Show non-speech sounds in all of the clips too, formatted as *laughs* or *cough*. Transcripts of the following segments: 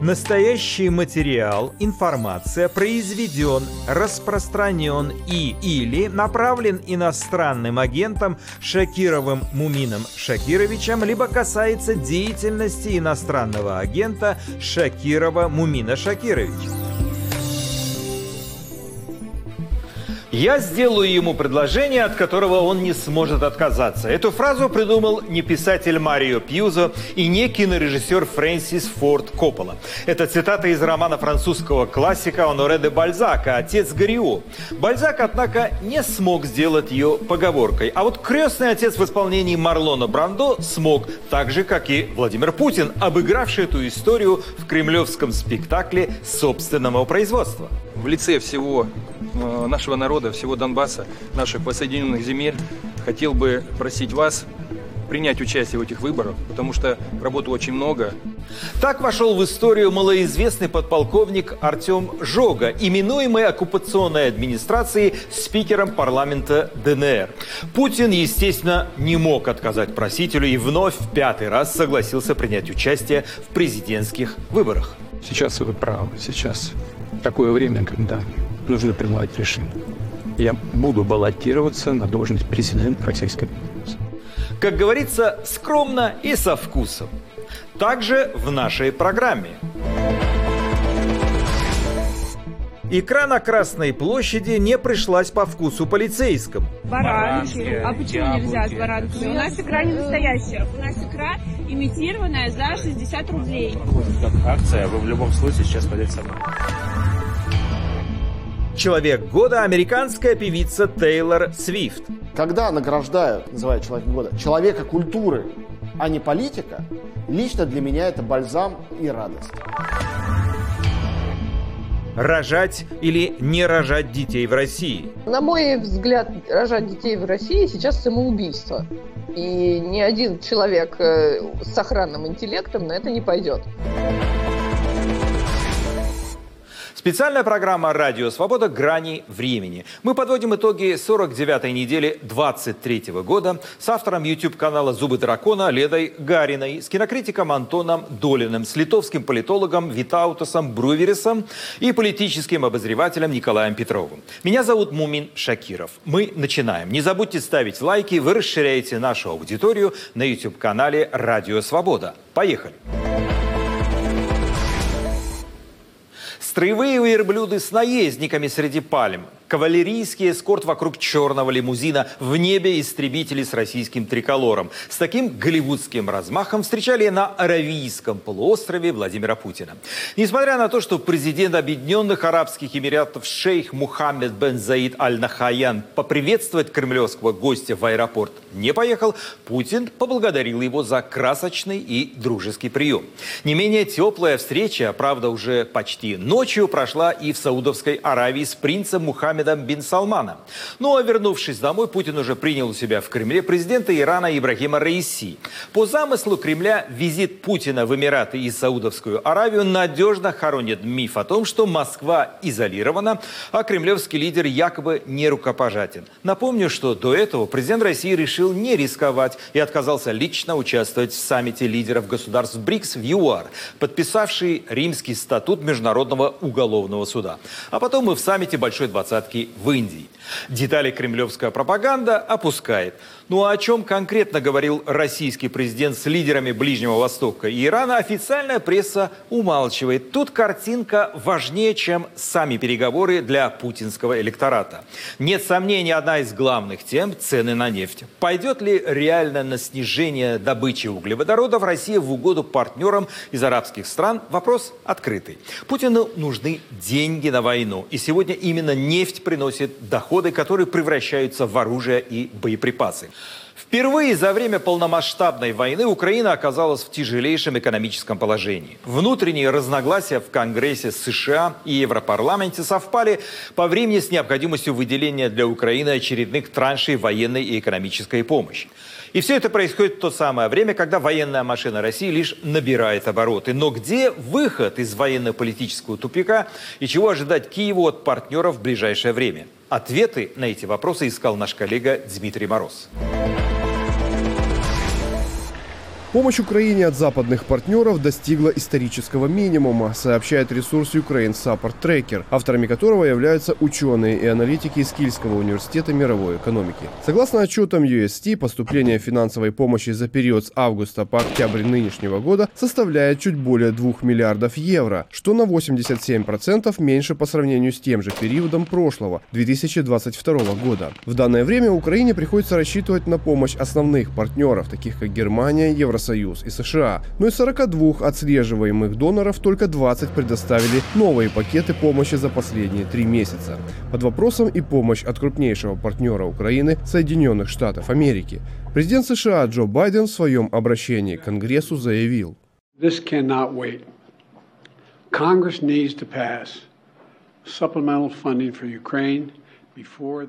Настоящий материал, информация произведен, распространен и или направлен иностранным агентом Шакировым Мумином Шакировичем, либо касается деятельности иностранного агента Шакирова Мумина Шакировича. Я сделаю ему предложение, от которого он не сможет отказаться. Эту фразу придумал не писатель Марио Пьюзо и не кинорежиссер Фрэнсис Форд Коппола. Это цитата из романа французского классика Оноре де Бальзака «Отец Горио». Бальзак, однако, не смог сделать ее поговоркой. А вот крестный отец в исполнении Марлона Брандо смог, так же, как и Владимир Путин, обыгравший эту историю в кремлевском спектакле собственного производства. В лице всего нашего народа, всего Донбасса, наших воссоединенных земель, хотел бы просить вас принять участие в этих выборах, потому что работы очень много. Так вошел в историю малоизвестный подполковник Артем Жога, именуемый оккупационной администрацией спикером парламента ДНР. Путин, естественно, не мог отказать просителю и вновь в пятый раз согласился принять участие в президентских выборах. Сейчас вы правы, сейчас такое время, когда нужно принимать решение. Я буду баллотироваться на должность президента Российской Федерации. Как говорится, скромно и со вкусом. Также в нашей программе. Икра на Красной площади не пришлась по вкусу полицейскому. Баранки. А почему нельзя с баранками? У нас икра не настоящая. У нас икра имитированная за 60 рублей. Как акция, вы в любом случае сейчас пойдете со мной. Человек года – американская певица Тейлор Свифт. Когда награждают, называют человеком года, человека культуры, а не политика, лично для меня это бальзам и радость. Рожать или не рожать детей в России? На мой взгляд, рожать детей в России сейчас самоубийство. И ни один человек э, с сохранным интеллектом на это не пойдет. Специальная программа «Радио Свобода. Грани времени». Мы подводим итоги 49-й недели 23 года с автором YouTube-канала «Зубы дракона» Ледой Гариной, с кинокритиком Антоном Долиным, с литовским политологом Витаутасом Бруверисом и политическим обозревателем Николаем Петровым. Меня зовут Мумин Шакиров. Мы начинаем. Не забудьте ставить лайки, вы расширяете нашу аудиторию на YouTube-канале «Радио Свобода». Поехали! Строевые верблюды с наездниками среди пальм – Кавалерийский эскорт вокруг черного лимузина, в небе истребители с российским триколором. С таким голливудским размахом встречали на Аравийском полуострове Владимира Путина. Несмотря на то, что президент Объединенных Арабских Эмиратов шейх Мухаммед бен Заид аль-Нахаян поприветствовать кремлевского гостя в аэропорт не поехал, Путин поблагодарил его за красочный и дружеский прием. Не менее теплая встреча, правда уже почти ночью, прошла и в Саудовской Аравии с принцем Мухаммедом Мухаммедом бин Салмана. Ну а вернувшись домой, Путин уже принял у себя в Кремле президента Ирана Ибрагима Раиси. По замыслу Кремля визит Путина в Эмираты и Саудовскую Аравию надежно хоронит миф о том, что Москва изолирована, а кремлевский лидер якобы не рукопожатен. Напомню, что до этого президент России решил не рисковать и отказался лично участвовать в саммите лидеров государств БРИКС в ЮАР, подписавший римский статут Международного уголовного суда. А потом и в саммите Большой Двадцатки посадки в Индии. Детали кремлевская пропаганда опускает. Ну а о чем конкретно говорил российский президент с лидерами Ближнего Востока и Ирана, официальная пресса умалчивает. Тут картинка важнее, чем сами переговоры для путинского электората. Нет сомнений, одна из главных тем – цены на нефть. Пойдет ли реально на снижение добычи углеводородов Россия в угоду партнерам из арабских стран? Вопрос открытый. Путину нужны деньги на войну. И сегодня именно нефть приносит доходы, которые превращаются в оружие и боеприпасы. Впервые за время полномасштабной войны Украина оказалась в тяжелейшем экономическом положении. Внутренние разногласия в Конгрессе США и Европарламенте совпали по времени с необходимостью выделения для Украины очередных траншей военной и экономической помощи. И все это происходит в то самое время, когда военная машина России лишь набирает обороты. Но где выход из военно-политического тупика и чего ожидать Киеву от партнеров в ближайшее время? Ответы на эти вопросы искал наш коллега Дмитрий Мороз. Помощь Украине от западных партнеров достигла исторического минимума, сообщает ресурс Ukraine Support Tracker, авторами которого являются ученые и аналитики из Кильского университета мировой экономики. Согласно отчетам UST, поступление финансовой помощи за период с августа по октябрь нынешнего года составляет чуть более 2 миллиардов евро, что на 87% меньше по сравнению с тем же периодом прошлого, 2022 года. В данное время Украине приходится рассчитывать на помощь основных партнеров, таких как Германия, Евросоюз, Евросоюз и США, но из 42 отслеживаемых доноров только 20 предоставили новые пакеты помощи за последние три месяца. Под вопросом и помощь от крупнейшего партнера Украины – Соединенных Штатов Америки. Президент США Джо Байден в своем обращении к Конгрессу заявил. This cannot wait. Congress needs to pass supplemental funding for Ukraine –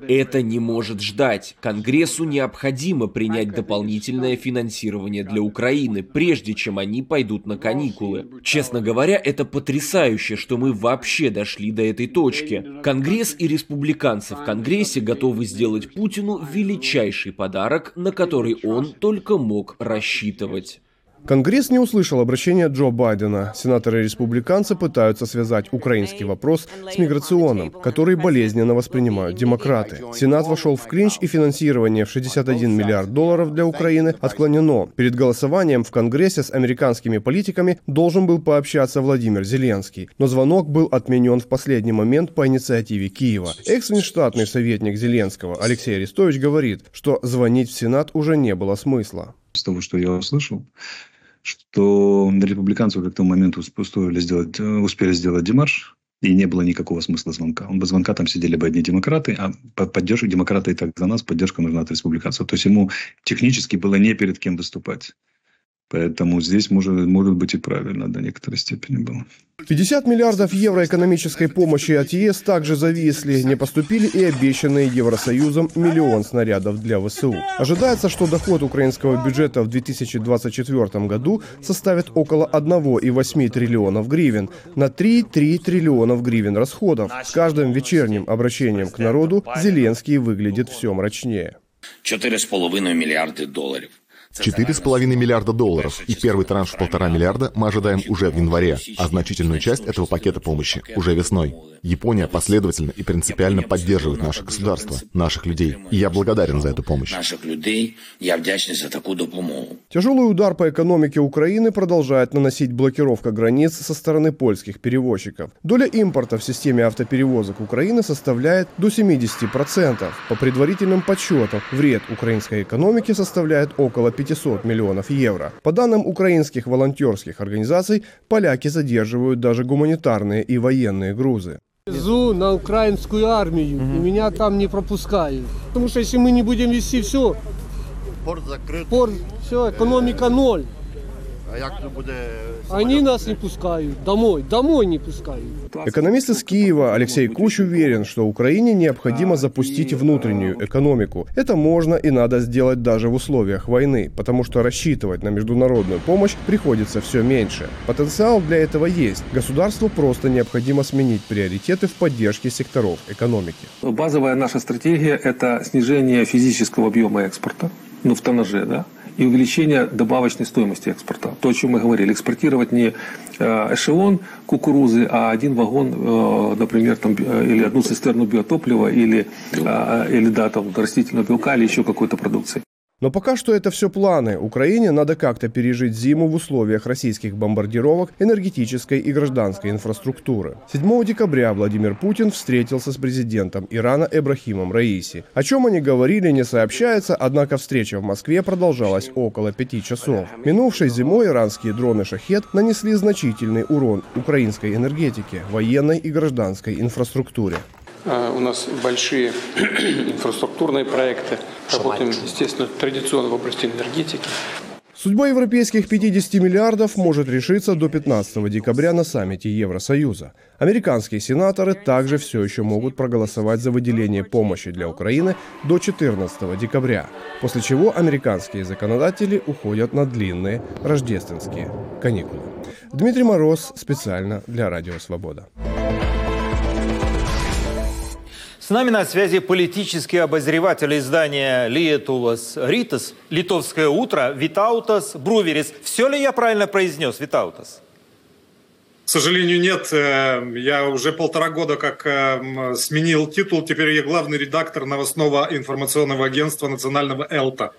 это не может ждать. Конгрессу необходимо принять дополнительное финансирование для Украины, прежде чем они пойдут на каникулы. Честно говоря, это потрясающе, что мы вообще дошли до этой точки. Конгресс и республиканцы в Конгрессе готовы сделать Путину величайший подарок, на который он только мог рассчитывать. Конгресс не услышал обращения Джо Байдена. Сенаторы-республиканцы пытаются связать украинский вопрос с миграционным, который болезненно воспринимают демократы. Сенат вошел в клинч и финансирование в 61 миллиард долларов для Украины отклонено. Перед голосованием в Конгрессе с американскими политиками должен был пообщаться Владимир Зеленский, но звонок был отменен в последний момент по инициативе Киева. Экс-внештатный советник Зеленского Алексей Арестович говорит, что звонить в Сенат уже не было смысла. С того, что я услышал, что республиканцы к этому моменту успели сделать, э, успели сделать демарш, и не было никакого смысла звонка. Без звонка там сидели бы одни демократы, а поддержка демократы и так за нас, поддержка нужна от республиканцев. То есть ему технически было не перед кем выступать. Поэтому здесь может, может быть и правильно до некоторой степени было. 50 миллиардов евро экономической помощи от ЕС также зависли. Не поступили и обещанные Евросоюзом миллион снарядов для ВСУ. Ожидается, что доход украинского бюджета в 2024 году составит около 1,8 триллионов гривен на 3,3 триллионов гривен расходов. С каждым вечерним обращением к народу Зеленский выглядит все мрачнее. 4,5 миллиарда долларов. 4,5 миллиарда долларов, и первый транш в полтора миллиарда мы ожидаем уже в январе, а значительную часть этого пакета помощи уже весной. Япония последовательно и принципиально поддерживает наше государство, наших людей. И я благодарен за эту помощь. Наших людей я вдячный за такую допомогу. Тяжелый удар по экономике Украины продолжает наносить блокировка границ со стороны польских перевозчиков. Доля импорта в системе автоперевозок Украины составляет до 70%. По предварительным подсчетам, вред украинской экономике составляет около 500 миллионов евро. По данным украинских волонтерских организаций, поляки задерживают даже гуманитарные и военные грузы. Везу на украинскую армию, угу. и меня там не пропускают. Потому что если мы не будем вести все, порт закрыт. Порт, все, экономика ноль. А як буде они нас не пускают домой, домой не пускают. Экономист из Киева Алексей Куч уверен, что Украине необходимо запустить внутреннюю экономику. Это можно и надо сделать даже в условиях войны, потому что рассчитывать на международную помощь приходится все меньше. Потенциал для этого есть. Государству просто необходимо сменить приоритеты в поддержке секторов экономики. Базовая наша стратегия – это снижение физического объема экспорта, ну в тоннаже, да, и увеличение добавочной стоимости экспорта. То, о чем мы говорили, экспортировать не э, эшелон кукурузы, а один вагон, э, например, там, э, или одну цистерну биотоплива, или, или да, там, растительного белка, или еще какой-то продукции. Но пока что это все планы. Украине надо как-то пережить зиму в условиях российских бомбардировок энергетической и гражданской инфраструктуры. 7 декабря Владимир Путин встретился с президентом Ирана Эбрахимом Раиси. О чем они говорили, не сообщается, однако встреча в Москве продолжалась около пяти часов. Минувшей зимой иранские дроны «Шахет» нанесли значительный урон украинской энергетике, военной и гражданской инфраструктуре. А, у нас большие *clears throat* инфраструктурные проекты. Работаем, естественно, традиционно в области энергетики. Судьба европейских 50 миллиардов может решиться до 15 декабря на саммите Евросоюза. Американские сенаторы также все еще могут проголосовать за выделение помощи для Украины до 14 декабря, после чего американские законодатели уходят на длинные рождественские каникулы. Дмитрий Мороз специально для Радио Свобода. Нами на связи политический обозреватель издания «Лиетувас Ритас», «Литовское утро» Витаутас Бруверис. Все ли я правильно произнес, Витаутас? К сожалению, нет. Э, я уже полтора года как э, сменил титул. Теперь я главный редактор новостного информационного агентства национального «Элта».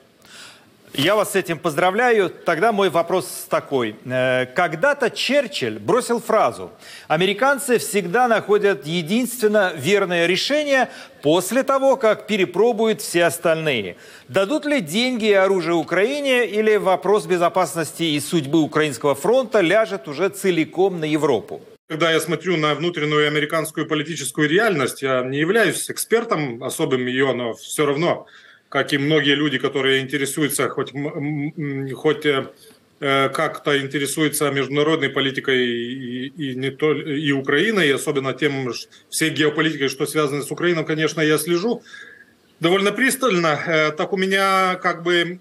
Я вас с этим поздравляю. Тогда мой вопрос такой. Э, когда-то Черчилль бросил фразу «Американцы всегда находят единственно верное решение после того, как перепробуют все остальные». Дадут ли деньги и оружие Украине или вопрос безопасности и судьбы украинского фронта ляжет уже целиком на Европу? Когда я смотрю на внутреннюю американскую политическую реальность, я не являюсь экспертом особым ее, но все равно как и многие люди, которые интересуются хоть, хоть э, э, как-то интересуются международной политикой и, и, не то, и Украиной, и особенно тем всей геополитикой, что связано с Украиной, конечно, я слежу довольно пристально. Э, так у меня как бы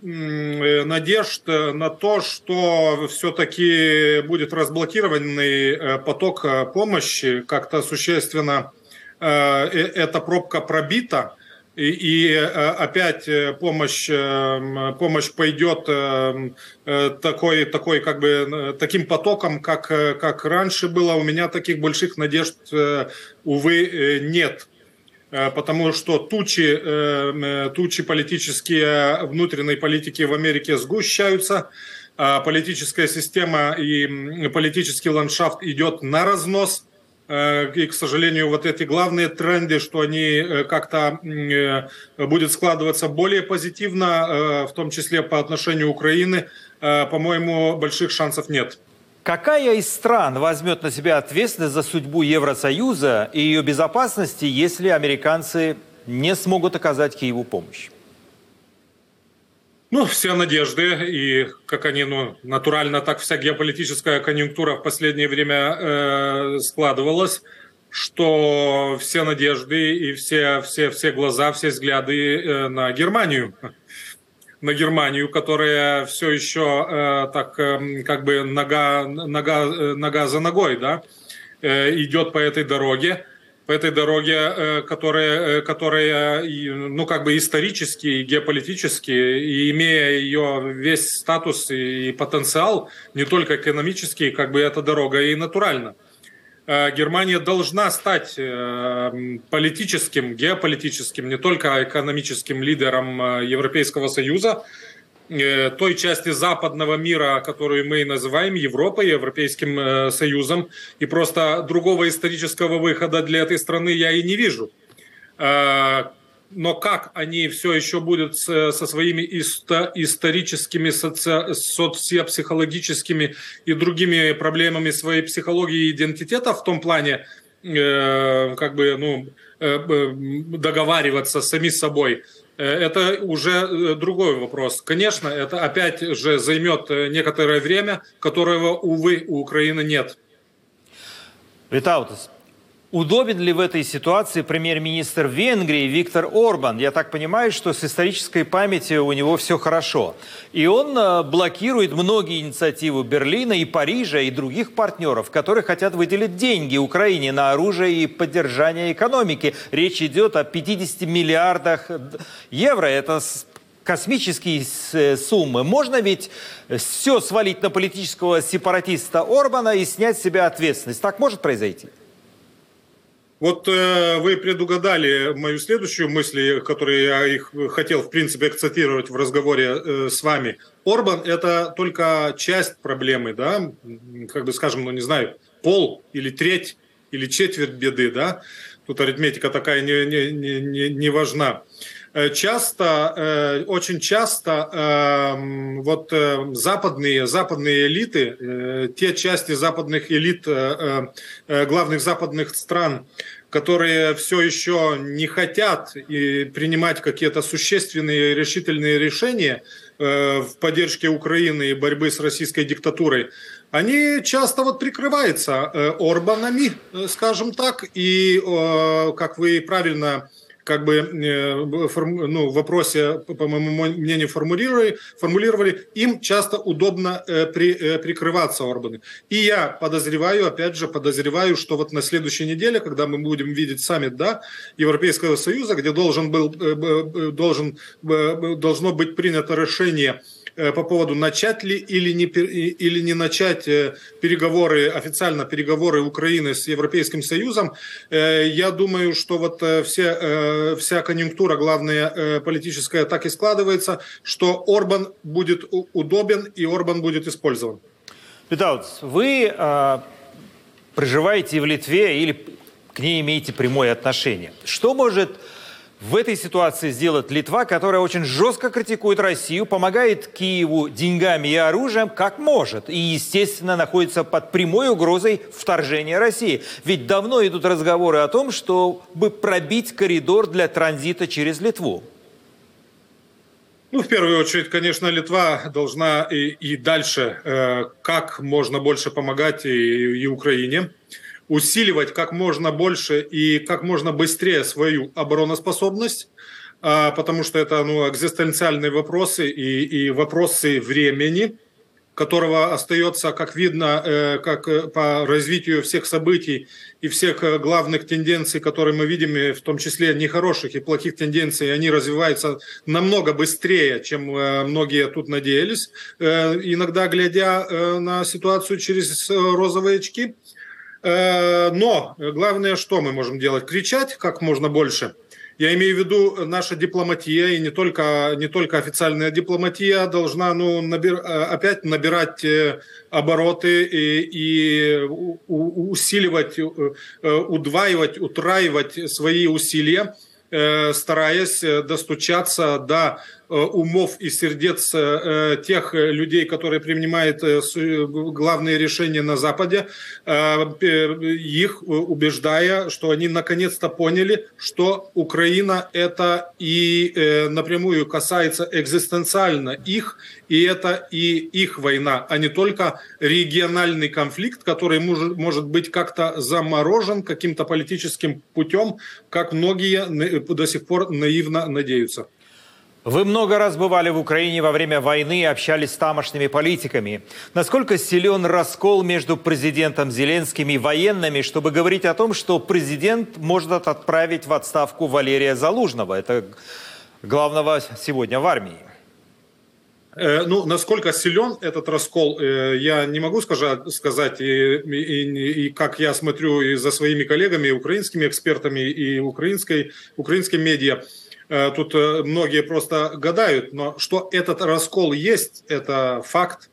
надежд на то, что все-таки будет разблокированный поток помощи, как-то существенно эта пробка пробита и, и э, опять э, помощь, э, помощь пойдет такой, такой, как бы, таким потоком, как, как раньше было. У меня таких больших надежд, увы, нет. Потому что тучи, тучи политические, внутренней политики в Америке сгущаются, а политическая система и политический ландшафт идет на разнос – и, к сожалению, вот эти главные тренды, что они э, как-то э, будет складываться более позитивно, в том числе по отношению Украины, по-моему, больших шансов нет. Какая из стран возьмет на себя ответственность за судьбу Евросоюза и ее безопасности, если американцы не смогут оказать Киеву помощь? Ну, все надежды, и как они, ну, натурально так вся геополитическая конъюнктура в последнее время э, складывалась, что все надежды и все, все, все глаза, все взгляды э, на Германию. *laughs* На Германию, которая все еще э, так э, как бы нога, нога, э, нога за ногой, да, э, идет по этой дороге этой дороге, э, которая, э, которая ну, как бы исторически и геополитически, и имея ее весь статус и потенциал, не только экономический, как бы эта дорога и натурально. Э, Германия должна стать политическим, геополитическим, не только экономическим лидером Европейского Союза, той части западного мира, которую мы называем Европой, Европейским э, Союзом, и просто другого исторического выхода для этой страны я и не вижу. Э, но как они все еще будут со своими историческими, социопсихологическими и другими проблемами своей психологии и идентитета в том плане, как бы, ну, договариваться сами с собой – Э, это уже э, другой вопрос. Конечно, это опять же займет э, некоторое время, которого, увы, у Украины нет. Витаутас, Удобен ли в этой ситуации премьер-министр Венгрии Виктор Орбан? Я так понимаю, что с исторической памятью у него все хорошо. И он э, блокирует многие инициативы Берлина и Парижа и других партнеров, которые хотят выделить деньги Украине на оружие и поддержание экономики. Речь идет о 50 миллиардах евро. Это космические э, суммы. Можно ведь все свалить на политического сепаратиста Орбана и снять с себя ответственность. Так может произойти? Вот э, вы предугадали мою следующую мысль, которую я их хотел, в принципе, акцентировать в разговоре э, с вами. Орбан – это только часть проблемы, да, как бы скажем, ну не знаю, пол или треть или четверть беды, да. Тут арифметика такая не, не, не, не важна. Часто, э, очень часто э, вот западные, западные элиты, те части западных элит главных западных стран, которые все еще не хотят и принимать какие-то существенные решительные решения в поддержке Украины и борьбы с российской диктатурой, они часто вот прикрываются Орбанами, скажем так, и, как вы правильно как бы ну, в вопросе, по моему мнению, формулировали, формулировали, им часто удобно при, прикрываться Орбаны. И я подозреваю, опять же, подозреваю, что вот на следующей неделе, когда мы будем видеть саммит да, Европейского Союза, где должен был, должен, должно быть принято решение Э, по поводу начать ли или не, или не начать э, переговоры, официально переговоры Украины с Европейским Союзом, э, я думаю, что вот все, вся конъюнктура, главная политическая, так и складывается, что Орбан будет удобен и Орбан будет использован. Витаутс, вы э, проживаете в Литве или к ней имеете прямое отношение. Что может в этой ситуации сделать Литва, которая очень жестко критикует Россию, помогает Киеву деньгами и оружием, как может, и, естественно, находится под прямой угрозой вторжения России. Ведь давно идут разговоры о том, чтобы пробить коридор для транзита через Литву. Ну, в первую очередь, конечно, Литва должна и, и дальше э, как можно больше помогать и, и Украине усиливать как можно больше и как можно быстрее свою обороноспособность, а, потому что это ну, экзистенциальные вопросы и, и вопросы времени, которого остается, как видно, э, как э, по развитию всех событий и всех э, главных тенденций, которые мы видим, в том числе нехороших и плохих тенденций, они развиваются намного быстрее, чем многие тут надеялись, иногда глядя на ситуацию через розовые очки. Э, но главное, что мы можем делать? Кричать как можно больше. Я имею в виду, наша дипломатия, и не только, не только официальная дипломатия, должна ну, набир, э, опять набирать э, обороты и, и усиливать, удваивать, утраивать свои усилия, стараясь достучаться до Э, умов и сердец э, тех людей, которые принимают э, главные решения на Западе, их убеждая, что они наконец-то поняли, что Украина это и напрямую касается экзистенциально их, и это и их война, а не только региональный конфликт, который может быть как-то заморожен каким-то политическим путем, как многие до сих пор наивно надеются. Вы много раз бывали в Украине во время войны и общались с тамошними политиками. Насколько силен раскол между президентом Зеленским и военными, чтобы говорить о том, что президент может отправить в отставку Валерия Залужного? Это главного сегодня в армии. Э, ну, насколько силен этот раскол, э, я не могу сказать, и, и, и как я смотрю и за своими коллегами, украинскими экспертами и украинской, украинским медиа. Э, тут э, многие просто гадают, но что этот раскол есть, это факт.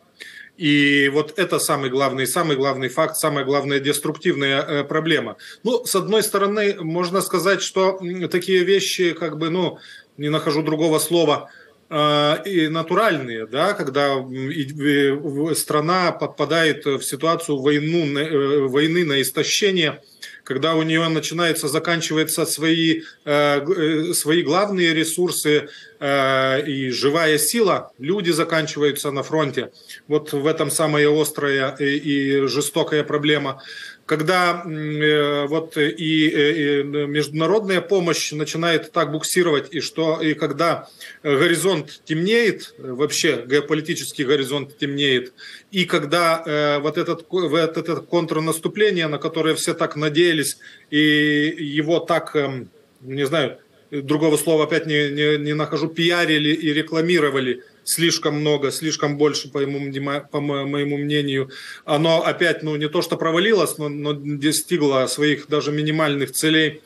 И вот это самый главный, самый главный факт, самая главная деструктивная э, проблема. Ну, с одной стороны, можно сказать, что такие вещи, как бы, ну, не нахожу другого слова, и натуральные, да, когда страна подпадает в ситуацию войну, войны на истощение – когда у нее начинается, заканчиваются свои, э, э, свои главные ресурсы э, и живая сила, люди заканчиваются на фронте. Вот в этом самая острая и, и жестокая проблема когда э, вот и, и международная помощь начинает так буксировать, и что и когда горизонт темнеет, вообще геополитический горизонт темнеет, и когда э, вот, этот, вот это контрнаступление, на которое все так надеялись, и его так, э, не знаю, другого слова опять не, не, не нахожу, пиарили и рекламировали слишком много, слишком больше, по моему, по моему мнению. Оно опять, ну, не то что провалилось, но, но достигло своих даже минимальных целей.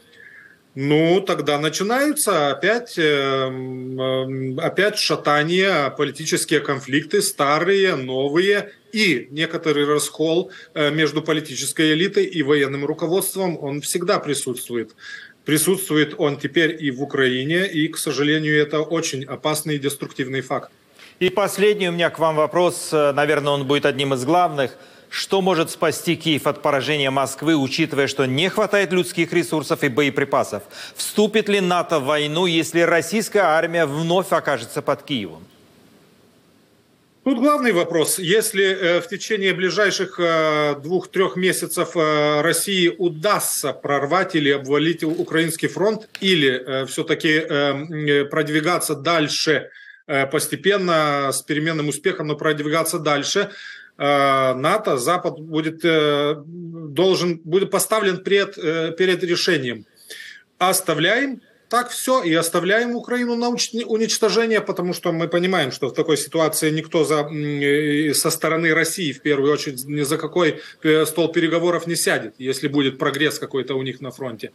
Ну, тогда начинаются опять, эм, опять шатания, политические конфликты, старые, новые, и некоторый раскол э, между политической элитой и военным руководством, он всегда присутствует. Присутствует он теперь и в Украине, и, к сожалению, это очень опасный и деструктивный факт. И последний у меня к вам вопрос, наверное, он будет одним из главных. Что может спасти Киев от поражения Москвы, учитывая, что не хватает людских ресурсов и боеприпасов? Вступит ли НАТО в войну, если российская армия вновь окажется под Киевом? Тут главный вопрос. Если э, в течение ближайших э, двух-трех месяцев э, России удастся прорвать или обвалить украинский фронт, или все-таки продвигаться дальше постепенно, с переменным успехом, но продвигаться дальше, НАТО, Запад будет, должен, будет поставлен перед, перед решением. Оставляем так все и оставляем Украину на уничтожение, потому что мы понимаем, что в такой ситуации никто за, со стороны России в первую очередь ни за какой э, стол переговоров не сядет, если будет прогресс какой-то у них на фронте.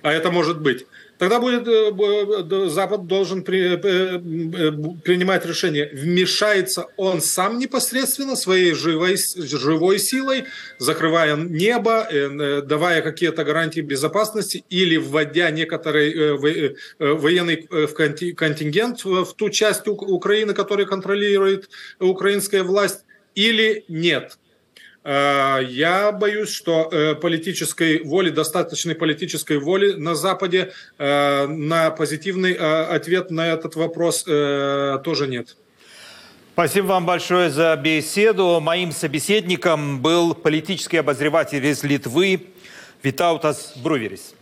А это может быть. Тогда будет э, Запад должен при, э, э, принимать решение, вмешается он сам непосредственно своей живой, живой силой, закрывая небо, давая какие-то гарантии безопасности или вводя некоторый военный контингент в ту часть Украины, которую контролирует украинская власть, или нет. Э, я боюсь, что э, политической воли, достаточной политической воли на Западе э, на позитивный ответ на этот вопрос тоже нет. Спасибо вам большое за беседу. Моим собеседником был политический обозреватель из Литвы Витаутас Бруверис.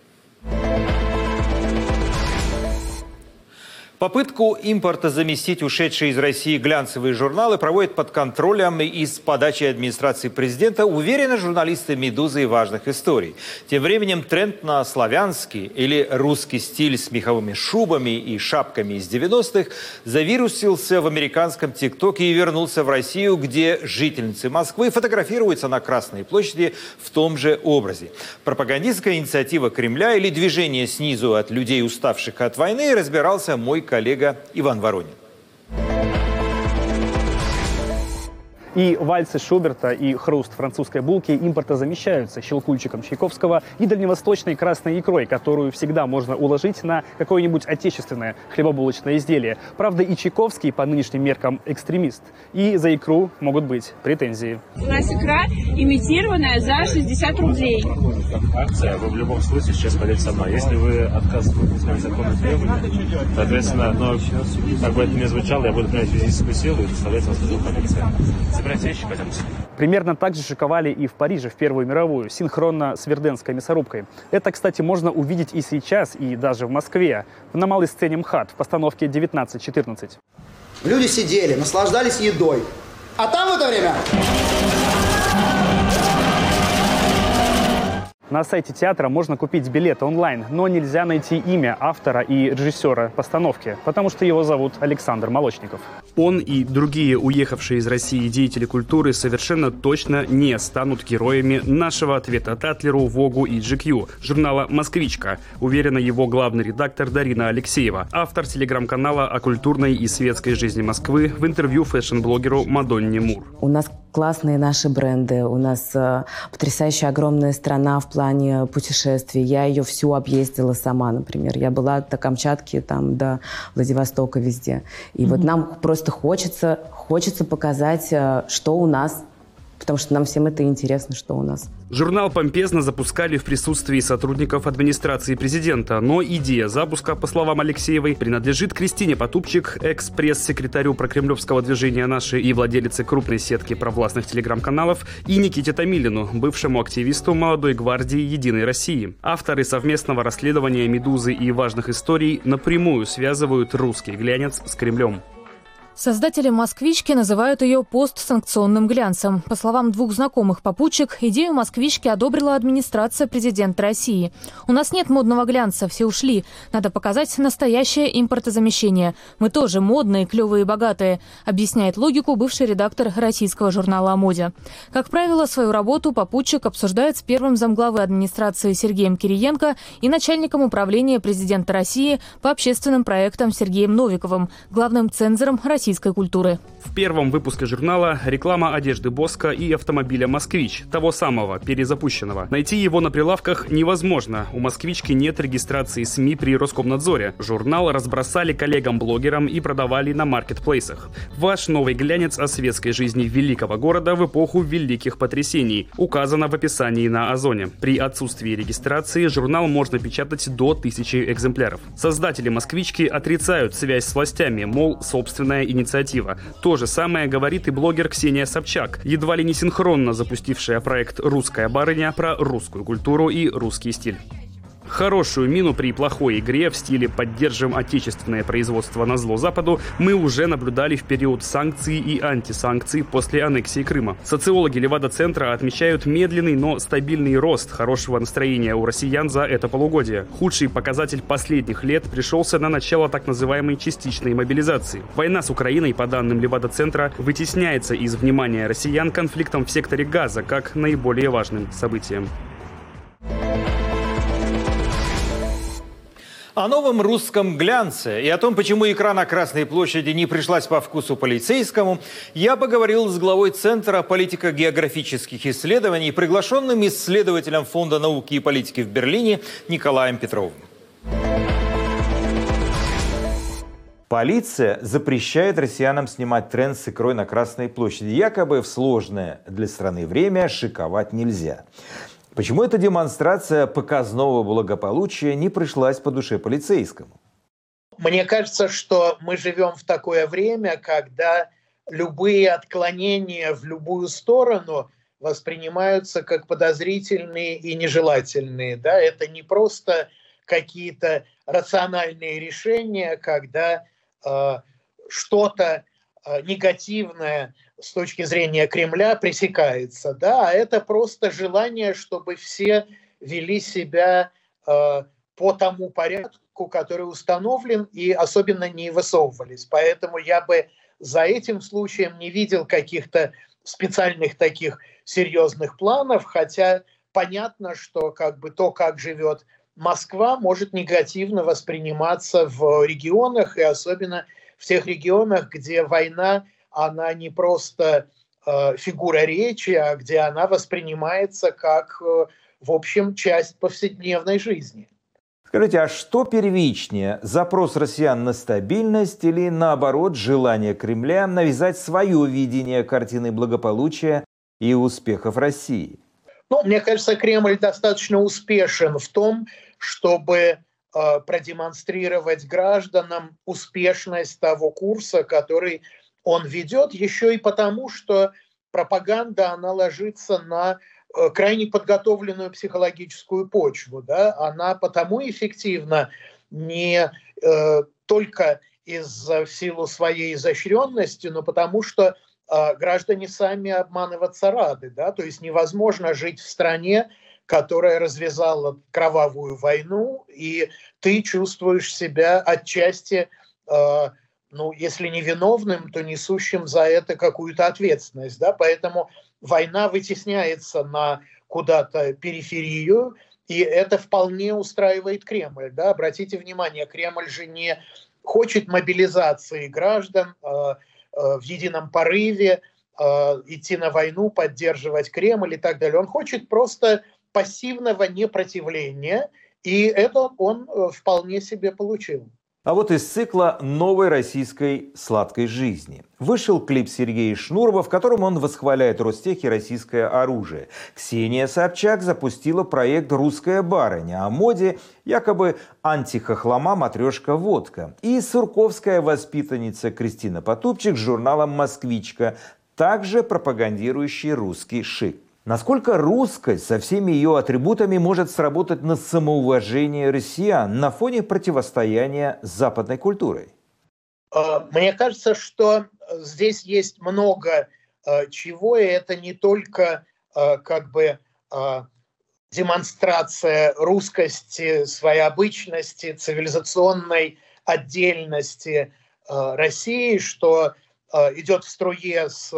Попытку импорта заместить ушедшие из России глянцевые журналы проводят под контролем и с подачи администрации президента, уверены журналисты «Медузы» и важных историй. Тем временем тренд на славянский или русский стиль с меховыми шубами и шапками из 90-х завирусился в американском ТикТоке и вернулся в Россию, где жительницы Москвы фотографируются на Красной площади в том же образе. Пропагандистская инициатива Кремля или движение снизу от людей, уставших от войны, разбирался мой коллега Иван Воронин. И вальсы Шуберта, и хруст французской булки импорта замещаются щелкульчиком Чайковского и дальневосточной красной икрой, которую всегда можно уложить на какое-нибудь отечественное хлебобулочное изделие. Правда, и Чайковский по нынешним меркам экстремист. И за икру могут быть претензии. У нас икра имитированная за 60 рублей. Акция, вы в любом случае сейчас пойдете со мной. Если вы отказываетесь от законных требований, соответственно, но как бы это ни звучало, я буду принять физическую силу и заставлять вас в полиция собирать вещи, пойдемте. Примерно так же шиковали и в Париже в Первую мировую, синхронно с Верденской мясорубкой. Это, кстати, можно увидеть и сейчас, и даже в Москве, на малой сцене МХАТ в постановке 19-14. Люди сидели, наслаждались едой. А там в это время На сайте театра можно купить билеты онлайн, но нельзя найти имя автора и режиссера постановки, потому что его зовут Александр Молочников. Он и другие уехавшие из России деятели культуры совершенно точно не станут героями нашего ответа Татлеру, Вогу и GQ, журнала «Москвичка», уверена его главный редактор Дарина Алексеева, автор телеграм-канала о культурной и светской жизни Москвы в интервью фэшн-блогеру Мадонне Мур. У нас классные наши бренды, у нас э, потрясающая огромная страна в плане путешествий. Я ее всю объездила сама, например. Я была до Камчатки, там, до Владивостока, везде. И mm-hmm. вот нам просто хочется, хочется показать, э, что у нас потому что нам всем это интересно, что у нас. Журнал помпезно запускали в присутствии сотрудников администрации президента, но идея запуска, по словам Алексеевой, принадлежит Кристине Потупчик, экс-пресс-секретарю прокремлевского движения «Наши» и владелице крупной сетки провластных телеграм-каналов, и Никите Томилину, бывшему активисту молодой гвардии «Единой России». Авторы совместного расследования «Медузы» и важных историй напрямую связывают русский глянец с Кремлем. Создатели «Москвички» называют ее постсанкционным глянцем. По словам двух знакомых попутчик, идею «Москвички» одобрила администрация президента России. «У нас нет модного глянца, все ушли. Надо показать настоящее импортозамещение. Мы тоже модные, клевые и богатые», объясняет логику бывший редактор российского журнала о моде. Как правило, свою работу попутчик обсуждает с первым замглавы администрации Сергеем Кириенко и начальником управления президента России по общественным проектам Сергеем Новиковым, главным цензором России российской культуры. В первом выпуске журнала реклама одежды Боска и автомобиля «Москвич», того самого, перезапущенного. Найти его на прилавках невозможно. У «Москвички» нет регистрации СМИ при Роскомнадзоре. Журнал разбросали коллегам-блогерам и продавали на маркетплейсах. Ваш новый глянец о светской жизни великого города в эпоху великих потрясений указано в описании на Озоне. При отсутствии регистрации журнал можно печатать до тысячи экземпляров. Создатели «Москвички» отрицают связь с властями, мол, собственная инициатива. То же самое говорит и блогер Ксения Собчак, едва ли не синхронно запустившая проект «Русская барыня» про русскую культуру и русский стиль. Хорошую мину при плохой игре в стиле «поддержим отечественное производство на зло Западу» мы уже наблюдали в период санкций и антисанкций после аннексии Крыма. Социологи Левада-центра отмечают медленный, но стабильный рост хорошего настроения у россиян за это полугодие. Худший показатель последних лет пришелся на начало так называемой частичной мобилизации. Война с Украиной, по данным Левада-центра, вытесняется из внимания россиян конфликтом в секторе Газа как наиболее важным событием. О новом русском глянце и о том, почему икра на Красной площади не пришлась по вкусу полицейскому, я поговорил с главой Центра политико-географических исследований, приглашенным исследователем Фонда науки и политики в Берлине Николаем Петровым. Полиция запрещает россиянам снимать тренд с икрой на Красной площади. Якобы в сложное для страны время шиковать нельзя. Почему эта демонстрация показного благополучия не пришлась по душе полицейскому? Мне кажется, что мы живем в такое время, когда любые отклонения в любую сторону воспринимаются как подозрительные и нежелательные. Да? Это не просто какие-то рациональные решения, когда э, что-то э, негативное с точки зрения Кремля пресекается, да, а это просто желание, чтобы все вели себя э, по тому порядку, который установлен, и особенно не высовывались. Поэтому я бы за этим случаем не видел каких-то специальных таких серьезных планов, хотя понятно, что как бы то, как живет Москва, может негативно восприниматься в регионах, и особенно в тех регионах, где война она не просто э, фигура речи, а где она воспринимается как, э, в общем, часть повседневной жизни. Скажите, а что первичнее, запрос россиян на стабильность или, наоборот, желание Кремля навязать свое видение картины благополучия и успехов России? Ну, мне кажется, Кремль достаточно успешен в том, чтобы э, продемонстрировать гражданам успешность того курса, который он ведет еще и потому, что пропаганда, она ложится на э, крайне подготовленную психологическую почву. Да? Она потому эффективна не э, только из-за силу своей изощренности, но потому что э, граждане сами обманываться рады. Да? То есть невозможно жить в стране, которая развязала кровавую войну, и ты чувствуешь себя отчасти э, ну, если не виновным, то несущим за это какую-то ответственность, да, поэтому война вытесняется на куда-то периферию, и это вполне устраивает Кремль, да, обратите внимание, Кремль же не хочет мобилизации граждан э, э, в едином порыве, э, идти на войну, поддерживать Кремль и так далее. Он хочет просто пассивного непротивления, и это он э, вполне себе получил. А вот из цикла новой российской сладкой жизни. Вышел клип Сергея Шнурова, в котором он восхваляет Ростех и российское оружие. Ксения Собчак запустила проект «Русская барыня» о моде якобы антихохлома матрешка водка. И сурковская воспитанница Кристина Потупчик с журналом «Москвичка», также пропагандирующий русский шик. Насколько русскость со всеми ее атрибутами может сработать на самоуважение россиян на фоне противостояния с западной культурой? А, мне кажется, что здесь есть много а, чего, и это не только а, как бы демонстрация русскости, своей обычности, цивилизационной отдельности России, что идет в струе с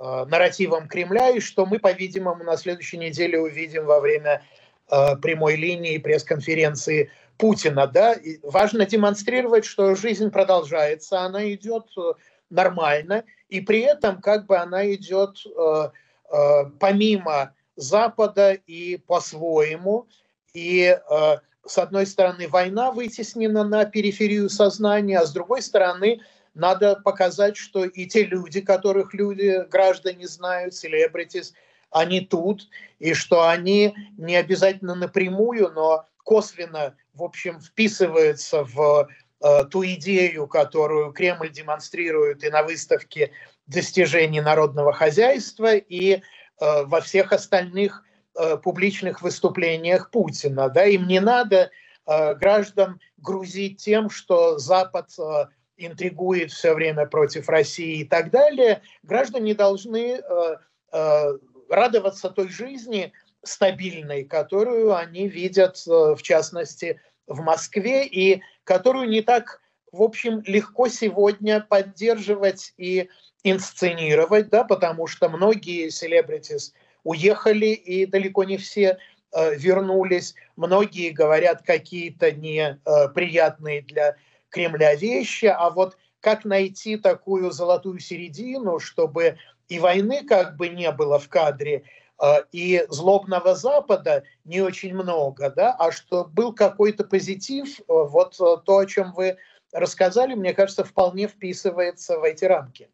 нарративом Кремля, и что мы, по-видимому, на следующей неделе увидим во время э, прямой линии пресс-конференции Путина. Да? И важно демонстрировать, что жизнь продолжается, она идет э, нормально, и при этом как бы она идет э, э, помимо Запада и по-своему. И э, с одной стороны война вытеснена на периферию сознания, а с другой стороны надо показать, что и те люди, которых люди, граждане знают, селебритис, они тут, и что они не обязательно напрямую, но косвенно, в общем, вписываются в э, ту идею, которую Кремль демонстрирует и на выставке достижений народного хозяйства, и э, во всех остальных э, публичных выступлениях Путина. Да? Им не надо э, граждан грузить тем, что Запад э, интригует все время против России и так далее. Граждане должны э, э, радоваться той жизни стабильной, которую они видят, э, в частности, в Москве, и которую не так, в общем, легко сегодня поддерживать и инсценировать, да, потому что многие селебритис уехали, и далеко не все э, вернулись. Многие говорят какие-то неприятные э, для Кремля вещи, а вот как найти такую золотую середину, чтобы и войны как бы не было в кадре, э, и злобного Запада не очень много, да, а что был какой-то позитив, э, вот э, то, о чем вы рассказали, мне кажется, вполне вписывается в эти рамки.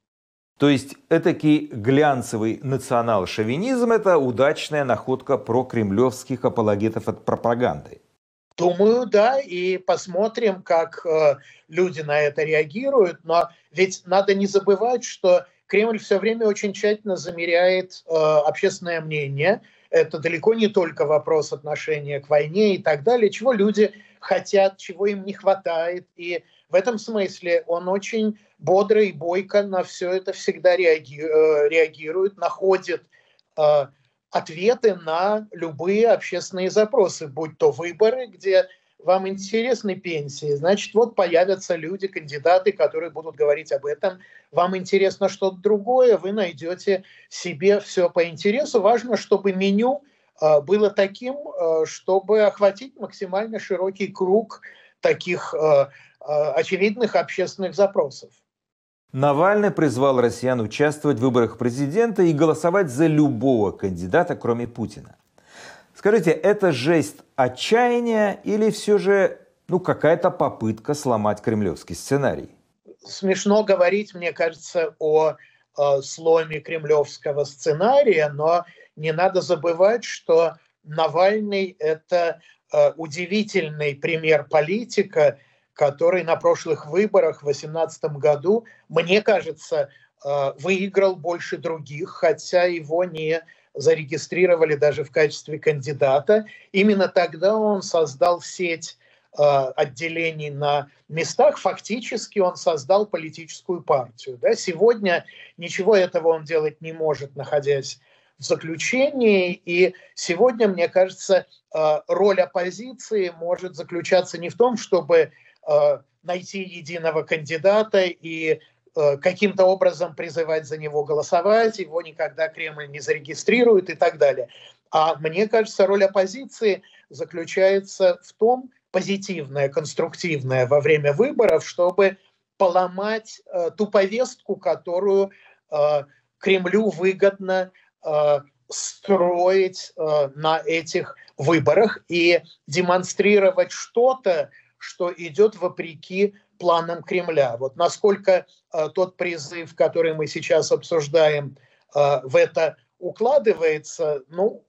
То есть этакий глянцевый национал-шовинизм – это удачная находка про кремлевских апологетов от пропаганды. Думаю, да, и посмотрим, как э, люди на это реагируют. Но ведь надо не забывать, что Кремль все время очень тщательно замеряет э, общественное мнение. Это далеко не только вопрос отношения к войне и так далее, чего люди хотят, чего им не хватает. И в этом смысле он очень бодро и бойко на все это всегда реаги э, реагирует, находит э, ответы на любые общественные запросы, будь то выборы, где вам интересны пенсии, значит, вот появятся люди, кандидаты, которые будут говорить об этом. Вам интересно что-то другое, вы найдете себе все по интересу. Важно, чтобы меню э, было таким, э, чтобы охватить максимально широкий круг таких э, очевидных общественных запросов. Навальный призвал россиян участвовать в выборах президента и голосовать за любого кандидата, кроме Путина. Скажите, это жесть отчаяния или все же ну, какая-то попытка сломать кремлевский сценарий? Смешно говорить, мне кажется, о э, сломе кремлевского сценария, но не надо забывать, что Навальный – это э, удивительный пример политика, который на прошлых выборах в 2018 году, мне кажется, э, выиграл больше других, хотя его не зарегистрировали даже в качестве кандидата. Именно тогда он создал сеть э, отделений на местах, фактически он создал политическую партию. Да? Сегодня ничего этого он делать не может, находясь в заключении. И сегодня, мне кажется, э, роль оппозиции может заключаться не в том, чтобы найти единого кандидата и э, каким-то образом призывать за него голосовать, его никогда Кремль не зарегистрирует и так далее. А мне кажется, роль оппозиции заключается в том, позитивная, конструктивная во время выборов, чтобы поломать э, ту повестку, которую э, Кремлю выгодно э, строить э, на этих выборах и демонстрировать что-то, что идет вопреки планам Кремля. Вот насколько э, тот призыв, который мы сейчас обсуждаем, э, в это укладывается, ну,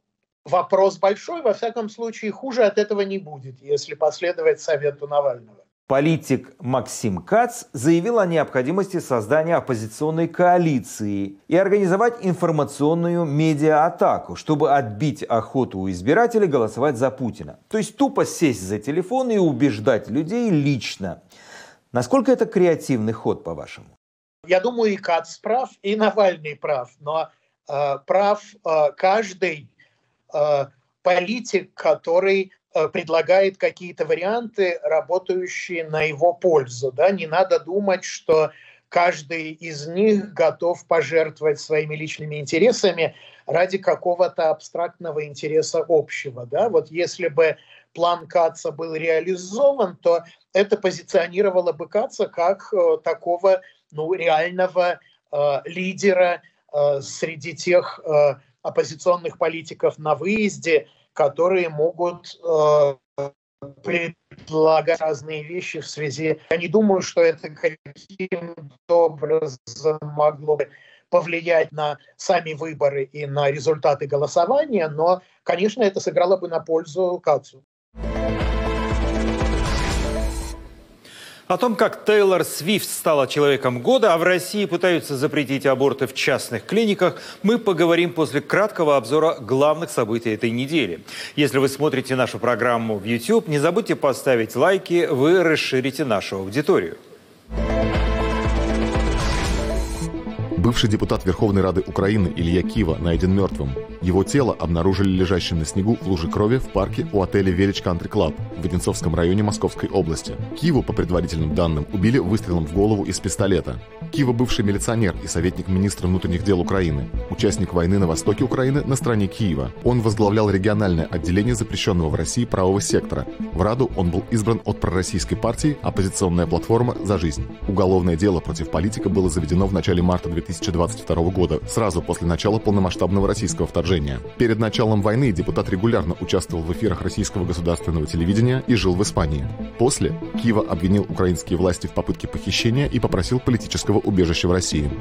вопрос большой. Во всяком случае, хуже от этого не будет, если последовать совету Навального. Политик Максим Кац заявил о необходимости создания оппозиционной коалиции и организовать информационную медиа-атаку, чтобы отбить охоту у избирателей голосовать за Путина. То есть тупо сесть за телефон и убеждать людей лично. Насколько это креативный ход, по-вашему? Я думаю, и Кац прав, и Навальный прав. Но э, прав э, каждый э, политик, который предлагает какие-то варианты, работающие на его пользу. Да? Не надо думать, что каждый из них готов пожертвовать своими личными интересами ради какого-то абстрактного интереса общего. Да? Вот если бы план Каца был реализован, то это позиционировало бы Каца как э, такого ну, реального э, лидера э, среди тех э, оппозиционных политиков на выезде, которые могут э, предлагать разные вещи в связи. Я не думаю, что это каким-то образом могло бы повлиять на сами выборы и на результаты голосования, но, конечно, это сыграло бы на пользу Кацу. О том, как Тейлор Свифт стала человеком года, а в России пытаются запретить аборты в частных клиниках, мы поговорим после краткого обзора главных событий этой недели. Если вы смотрите нашу программу в YouTube, не забудьте поставить лайки, вы расширите нашу аудиторию. Бывший депутат Верховной Рады Украины Илья Кива найден мертвым. Его тело обнаружили лежащим на снегу в луже крови в парке у отеля «Велич Country Club» в Одинцовском районе Московской области. Киву, по предварительным данным, убили выстрелом в голову из пистолета. Кива – бывший милиционер и советник министра внутренних дел Украины, участник войны на востоке Украины на стороне Киева. Он возглавлял региональное отделение запрещенного в России правого сектора. В Раду он был избран от пророссийской партии «Оппозиционная платформа за жизнь». Уголовное дело против политика было заведено в начале марта 2022 года, сразу после начала полномасштабного российского вторжения. Перед началом войны депутат регулярно участвовал в эфирах российского государственного телевидения и жил в Испании. После Кива обвинил украинские власти в попытке похищения и попросил политического убежища в России.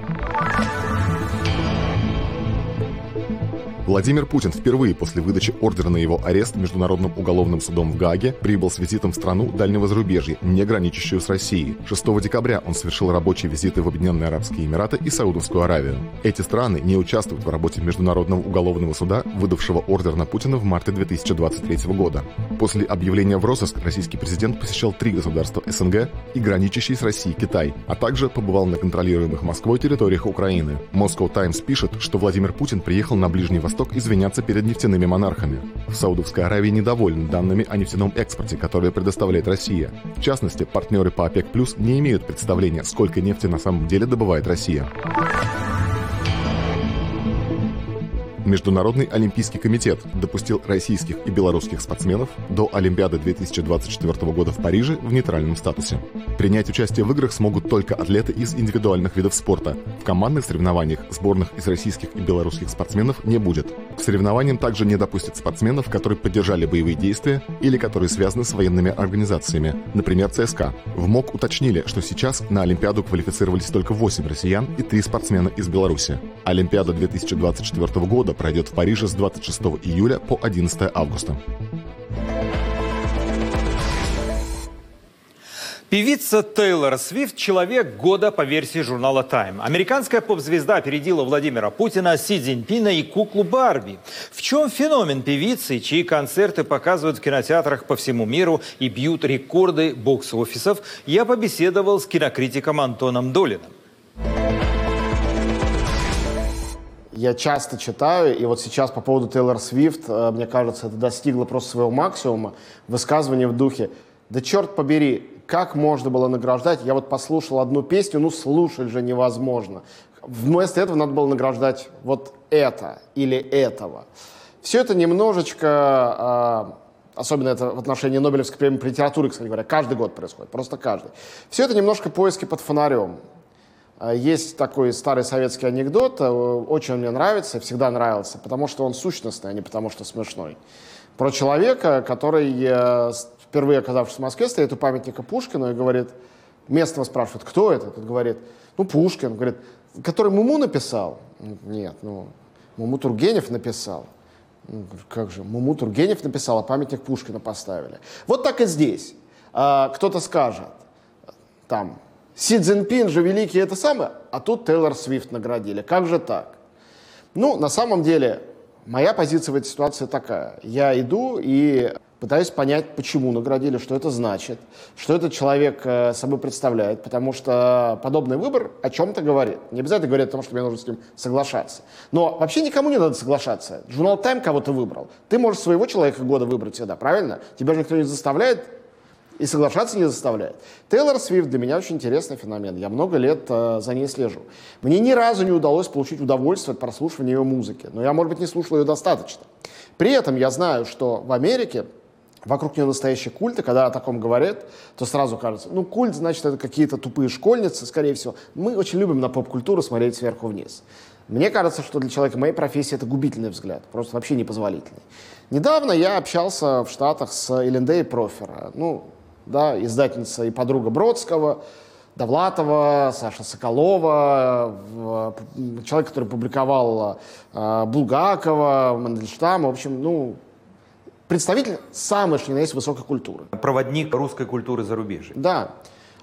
Владимир Путин впервые после выдачи ордера на его арест Международным уголовным судом в Гааге прибыл с визитом в страну дальнего зарубежья, не граничащую с Россией. 6 декабря он совершил рабочие визиты в Объединенные Арабские Эмираты и Саудовскую Аравию. Эти страны не участвуют в работе Международного уголовного суда, выдавшего ордер на Путина в марте 2023 года. После объявления в розыск российский президент посещал три государства СНГ и граничащий с Россией Китай, а также побывал на контролируемых Москвой территориях Украины. Moscow Times пишет, что Владимир Путин приехал на Ближний Восток Восток извиняться перед нефтяными монархами. В Саудовской Аравии недовольны данными о нефтяном экспорте, которые предоставляет Россия. В частности, партнеры по ОПЕК+, не имеют представления, сколько нефти на самом деле добывает Россия. Международный олимпийский комитет допустил российских и белорусских спортсменов до Олимпиады 2024 года в Париже в нейтральном статусе. Принять участие в играх смогут только атлеты из индивидуальных видов спорта. В командных соревнованиях сборных из российских и белорусских спортсменов не будет. К соревнованиям также не допустят спортсменов, которые поддержали боевые действия или которые связаны с военными организациями, например, ЦСКА. В МОК уточнили, что сейчас на Олимпиаду квалифицировались только 8 россиян и 3 спортсмена из Беларуси. Олимпиада 2024 года пройдет в Париже с 26 июля по 11 августа. Певица Тейлор Свифт – человек года по версии журнала Time. Американская поп-звезда опередила Владимира Путина, Си Цзиньпина и куклу Барби. В чем феномен певицы, чьи концерты показывают в кинотеатрах по всему миру и бьют рекорды бокс-офисов, я побеседовал с кинокритиком Антоном Долиным. Я часто читаю, и вот сейчас по поводу Тейлор Свифт, э, мне кажется, это достигло просто своего максимума, высказывание в духе «Да черт побери, как можно было награждать? Я вот послушал одну песню, ну слушать же невозможно. Вместо этого надо было награждать вот это или этого». Все это немножечко, а, особенно это в отношении Нобелевской премии по литературе, кстати говоря, каждый год происходит, просто каждый. Все это немножко поиски под фонарем. А, есть такой старый советский анекдот, э, очень он мне нравится, всегда нравился, потому что он сущностный, а не потому что смешной. Про человека, который, э, впервые оказавшись в Москве, стоит у памятника Пушкину и говорит, местного спрашивают, кто это? Тот говорит, ну, Пушкин. Говорит, который Муму написал? Нет, ну, Муму Тургенев написал. Как же, Муму Тургенев написал, а памятник Пушкина поставили. Вот так и здесь. А, кто-то скажет, там, Си Цзиньпин же великий это самое, а тут Тейлор Свифт наградили. Как же так? Ну, на самом деле, моя позиция в этой ситуации такая. Я иду и пытаюсь понять, почему наградили, что это значит, что этот человек э, собой представляет, потому что подобный выбор о чем-то говорит. Не обязательно говорит о том, что мне нужно с ним соглашаться. Но вообще никому не надо соглашаться. Журнал Time кого-то выбрал. Ты можешь своего человека года выбрать всегда, правильно? Тебя же никто не заставляет и соглашаться не заставляет. Тейлор Свифт для меня очень интересный феномен. Я много лет э, за ней слежу. Мне ни разу не удалось получить удовольствие от прослушивания ее музыки. Но я, может быть, не слушал ее достаточно. При этом я знаю, что в Америке вокруг нее настоящий культ, и когда о таком говорят, то сразу кажется, ну, культ, значит, это какие-то тупые школьницы, скорее всего. Мы очень любим на поп-культуру смотреть сверху вниз. Мне кажется, что для человека моей профессии это губительный взгляд, просто вообще непозволительный. Недавно я общался в Штатах с Элендей Профера. Ну, да, издательница и подруга Бродского, Довлатова, Саша Соколова, человек, который публиковал э, Булгакова, Мандельштама, в общем, ну, представитель самой, что ни на есть, высокой культуры. Проводник русской культуры за рубежи. Да.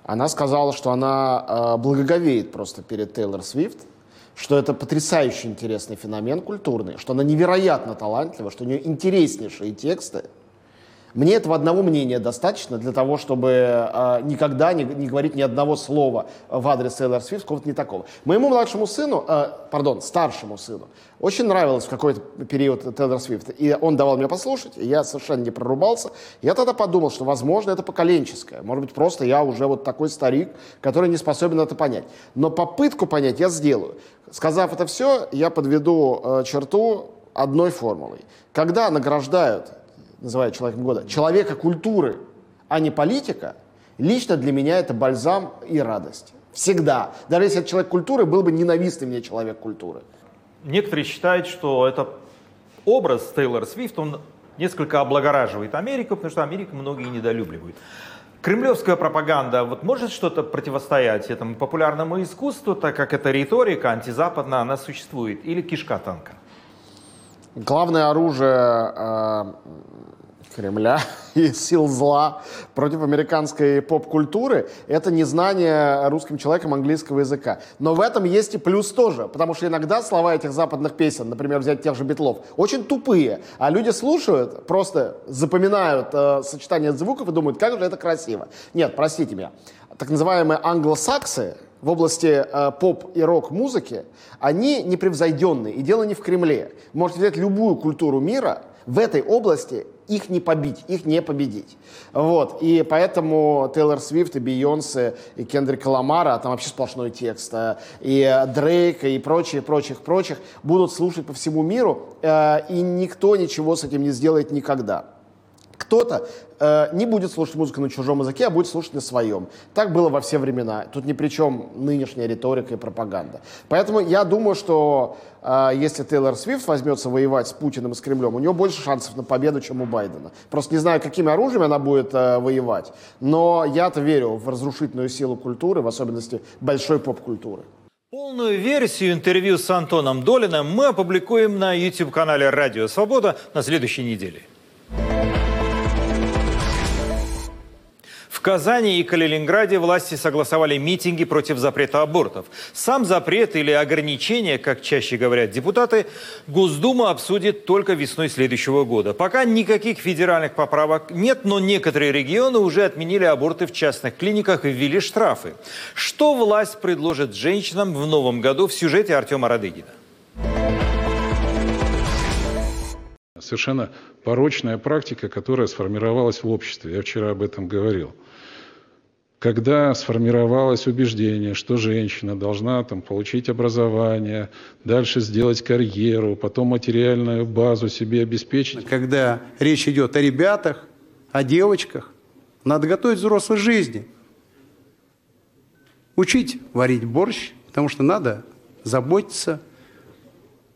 она сказала, что она э, благоговеет просто перед Тейлор Свифт, что это потрясающе интересный феномен культурный, что она невероятно талантлива, что у нее интереснейшие тексты, мне этого одного мнения достаточно для того, чтобы э, никогда не, не говорить ни одного слова в адрес Тейлор Свифт, какого-то не такого. Моему младшему сыну, э, пардон, старшему сыну, очень нравилось в какой-то период Тейлор Свифт. И он давал мне послушать, и я совершенно не прорубался. Я тогда подумал, что, возможно, это поколенческое. Может быть, просто я уже вот такой старик, который не способен это понять. Но попытку понять я сделаю. Сказав это все, я подведу э, черту одной формулой. Когда награждают называют человеком года, человека культуры, а не политика, лично для меня это бальзам и радость. Всегда. Даже если это человек культуры, был бы ненавистный мне человек культуры. Некоторые считают, что это образ Тейлор Свифт, он несколько облагораживает Америку, потому что Америку многие недолюбливают. Кремлевская пропаганда вот может что-то противостоять этому популярному искусству, так как эта риторика антизападная, она существует, или кишка танка? Главное оружие э, Кремля *laughs* и сил зла против американской поп-культуры – это незнание русским человеком английского языка. Но в этом есть и плюс тоже, потому что иногда слова этих западных песен, например, взять тех же Битлов, очень тупые, а люди слушают, просто запоминают э, сочетание звуков и думают, как же это красиво. Нет, простите меня, так называемые англосаксы, в области э, поп и рок-музыки, они непревзойденные. И дело не в Кремле. Можете взять любую культуру мира, в этой области их не побить, их не победить. Вот. И поэтому Тейлор Свифт и Бейонсе, и Кендрик Ламара, а там вообще сплошной текст, э, и Дрейк, и прочие, прочих, прочих, будут слушать по всему миру, э, и никто ничего с этим не сделает никогда. Кто-то э, не будет слушать музыку на чужом языке, а будет слушать на своем. Так было во все времена. Тут ни при чем нынешняя риторика и пропаганда. Поэтому я думаю, что э, если Тейлор Свифт возьмется воевать с Путиным и с Кремлем, у него больше шансов на победу, чем у Байдена. Просто не знаю, какими оружиями она будет э, воевать, но я-то верю в разрушительную силу культуры, в особенности большой поп-культуры. Полную версию интервью с Антоном Долиным мы опубликуем на YouTube-канале «Радио Свобода» на следующей неделе. Казани и Калининграде власти согласовали митинги против запрета абортов. Сам запрет или ограничение, как чаще говорят депутаты, Госдума обсудит только весной следующего года. Пока никаких федеральных поправок нет, но некоторые регионы уже отменили аборты в частных клиниках и ввели штрафы. Что власть предложит женщинам в новом году в сюжете Артема Радыгина? Совершенно порочная практика, которая сформировалась в обществе. Я вчера об этом говорил когда сформировалось убеждение, что женщина должна там, получить образование, дальше сделать карьеру, потом материальную базу себе обеспечить. Когда речь идет о ребятах, о девочках, надо готовить взрослой жизни. Учить варить борщ, потому что надо заботиться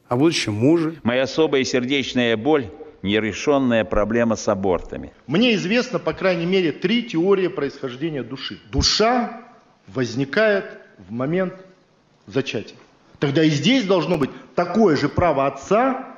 о будущем муже. Моя особая сердечная боль нерешенная проблема с абортами. Мне известно, по крайней мере, три теории происхождения души. Душа возникает в момент зачатия. Тогда и здесь должно быть такое же право отца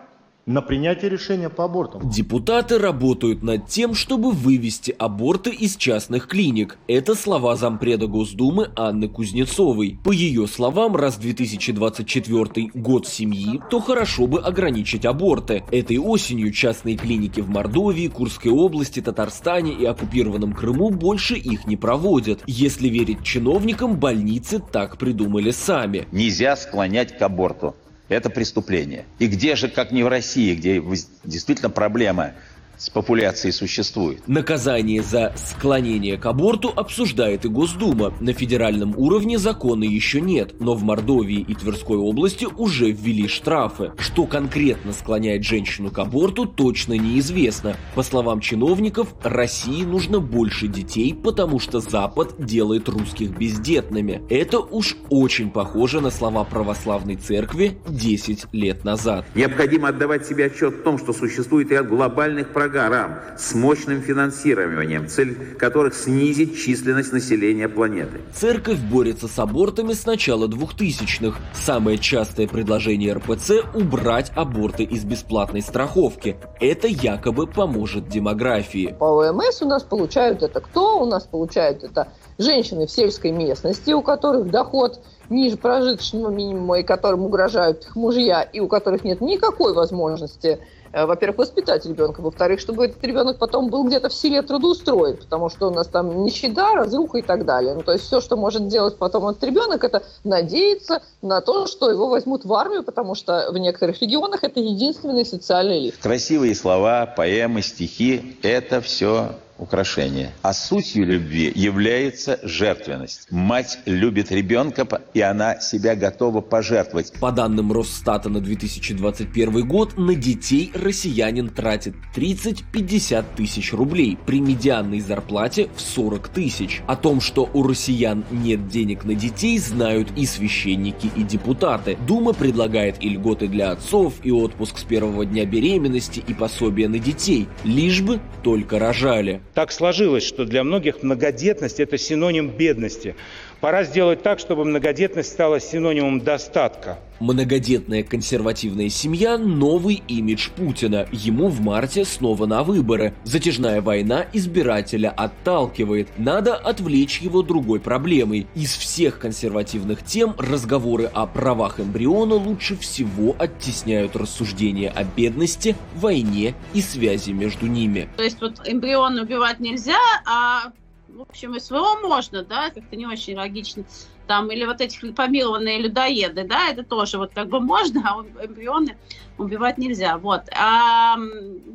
на принятие решения по абортам. Депутаты работают над тем, чтобы вывести аборты из частных клиник. Это слова зампреда Госдумы Анны Кузнецовой. По ее словам, раз 2024 год семьи, то хорошо бы ограничить аборты. Этой осенью частные клиники в Мордовии, Курской области, Татарстане и оккупированном Крыму больше их не проводят. Если верить чиновникам, больницы так придумали сами. Нельзя склонять к аборту. Это преступление. И где же, как не в России, где действительно проблема с популяцией существует. Наказание за склонение к аборту обсуждает и Госдума. На федеральном уровне закона еще нет, но в Мордовии и Тверской области уже ввели штрафы. Что конкретно склоняет женщину к аборту, точно неизвестно. По словам чиновников, России нужно больше детей, потому что Запад делает русских бездетными. Это уж очень похоже на слова православной церкви 10 лет назад. Необходимо отдавать себе отчет в том, что существует ряд глобальных программ программ с мощным финансированием, цель которых снизить численность населения планеты. Церковь борется с абортами с начала 2000-х. Самое частое предложение РПЦ – убрать аборты из бесплатной страховки. Это якобы поможет демографии. По ОМС у нас получают это кто? У нас получают это женщины в сельской местности, у которых доход ниже прожиточного минимума и которым угрожают их мужья, и у которых нет никакой возможности во-первых, воспитать ребенка, во-вторых, чтобы этот ребенок потом был где-то в селе трудоустроен, потому что у нас там нищета, разруха и так далее. Ну, то есть все, что может делать потом этот ребенок, это надеяться на то, что его возьмут в армию, потому что в некоторых регионах это единственный социальный лифт. Красивые слова, поэмы, стихи – это все украшение. А сутью любви является жертвенность. Мать любит ребенка, и она себя готова пожертвовать. По данным Росстата на 2021 год, на детей россиянин тратит 30-50 тысяч рублей при медианной зарплате в 40 тысяч. О том, что у россиян нет денег на детей, знают и священники, и депутаты. Дума предлагает и льготы для отцов, и отпуск с первого дня беременности, и пособия на детей, лишь бы только рожали. Так сложилось, что для многих многодетность – это синоним бедности. Пора сделать так, чтобы многодетность стала синонимом достатка. Многодетная консервативная семья – новый имидж Путина. Ему в марте снова на выборы. Затяжная война избирателя отталкивает. Надо отвлечь его другой проблемой. Из всех консервативных тем разговоры о правах эмбриона лучше всего оттесняют рассуждения о бедности, войне и связи между ними. То есть вот эмбрион убивать нельзя, а в общем, СВО можно, да, как-то не очень логично. Там, или вот эти помилованные людоеды, да, это тоже вот как бы можно, *laughs* а эмбрионы убивать нельзя. Вот. А,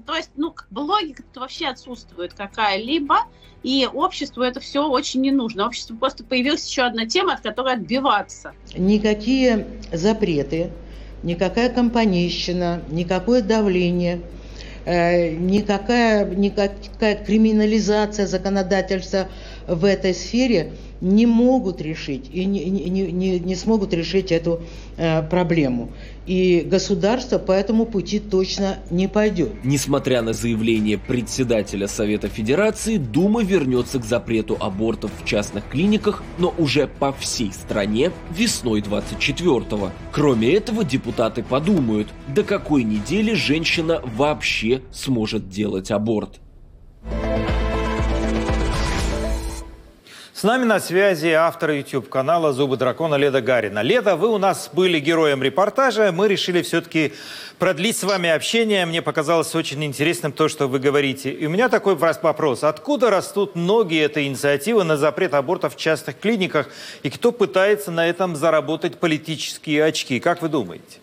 то есть, ну, как бы логика вообще отсутствует какая-либо, и обществу это все очень не нужно. Обществу просто появилась еще одна тема, от которой отбиваться. Никакие запреты, никакая компанейщина, никакое давление – никакая, никакая криминализация законодательства в этой сфере не могут решить и не, не, не, не смогут решить эту э, проблему. И государство по этому пути точно не пойдет. Несмотря на заявление председателя Совета Федерации, Дума вернется к запрету абортов в частных клиниках, но уже по всей стране весной 24-го. Кроме этого, депутаты подумают, до какой недели женщина вообще сможет делать аборт. Нами на связи автор YouTube-канала «Зубы дракона» Леда Гарина. Леда, вы у нас были героем репортажа. Мы решили все-таки продлить с вами общение. Мне показалось очень интересным то, что вы говорите. И у меня такой вопрос. Откуда растут ноги этой инициативы на запрет абортов в частных клиниках? И кто пытается на этом заработать политические очки? Как вы думаете?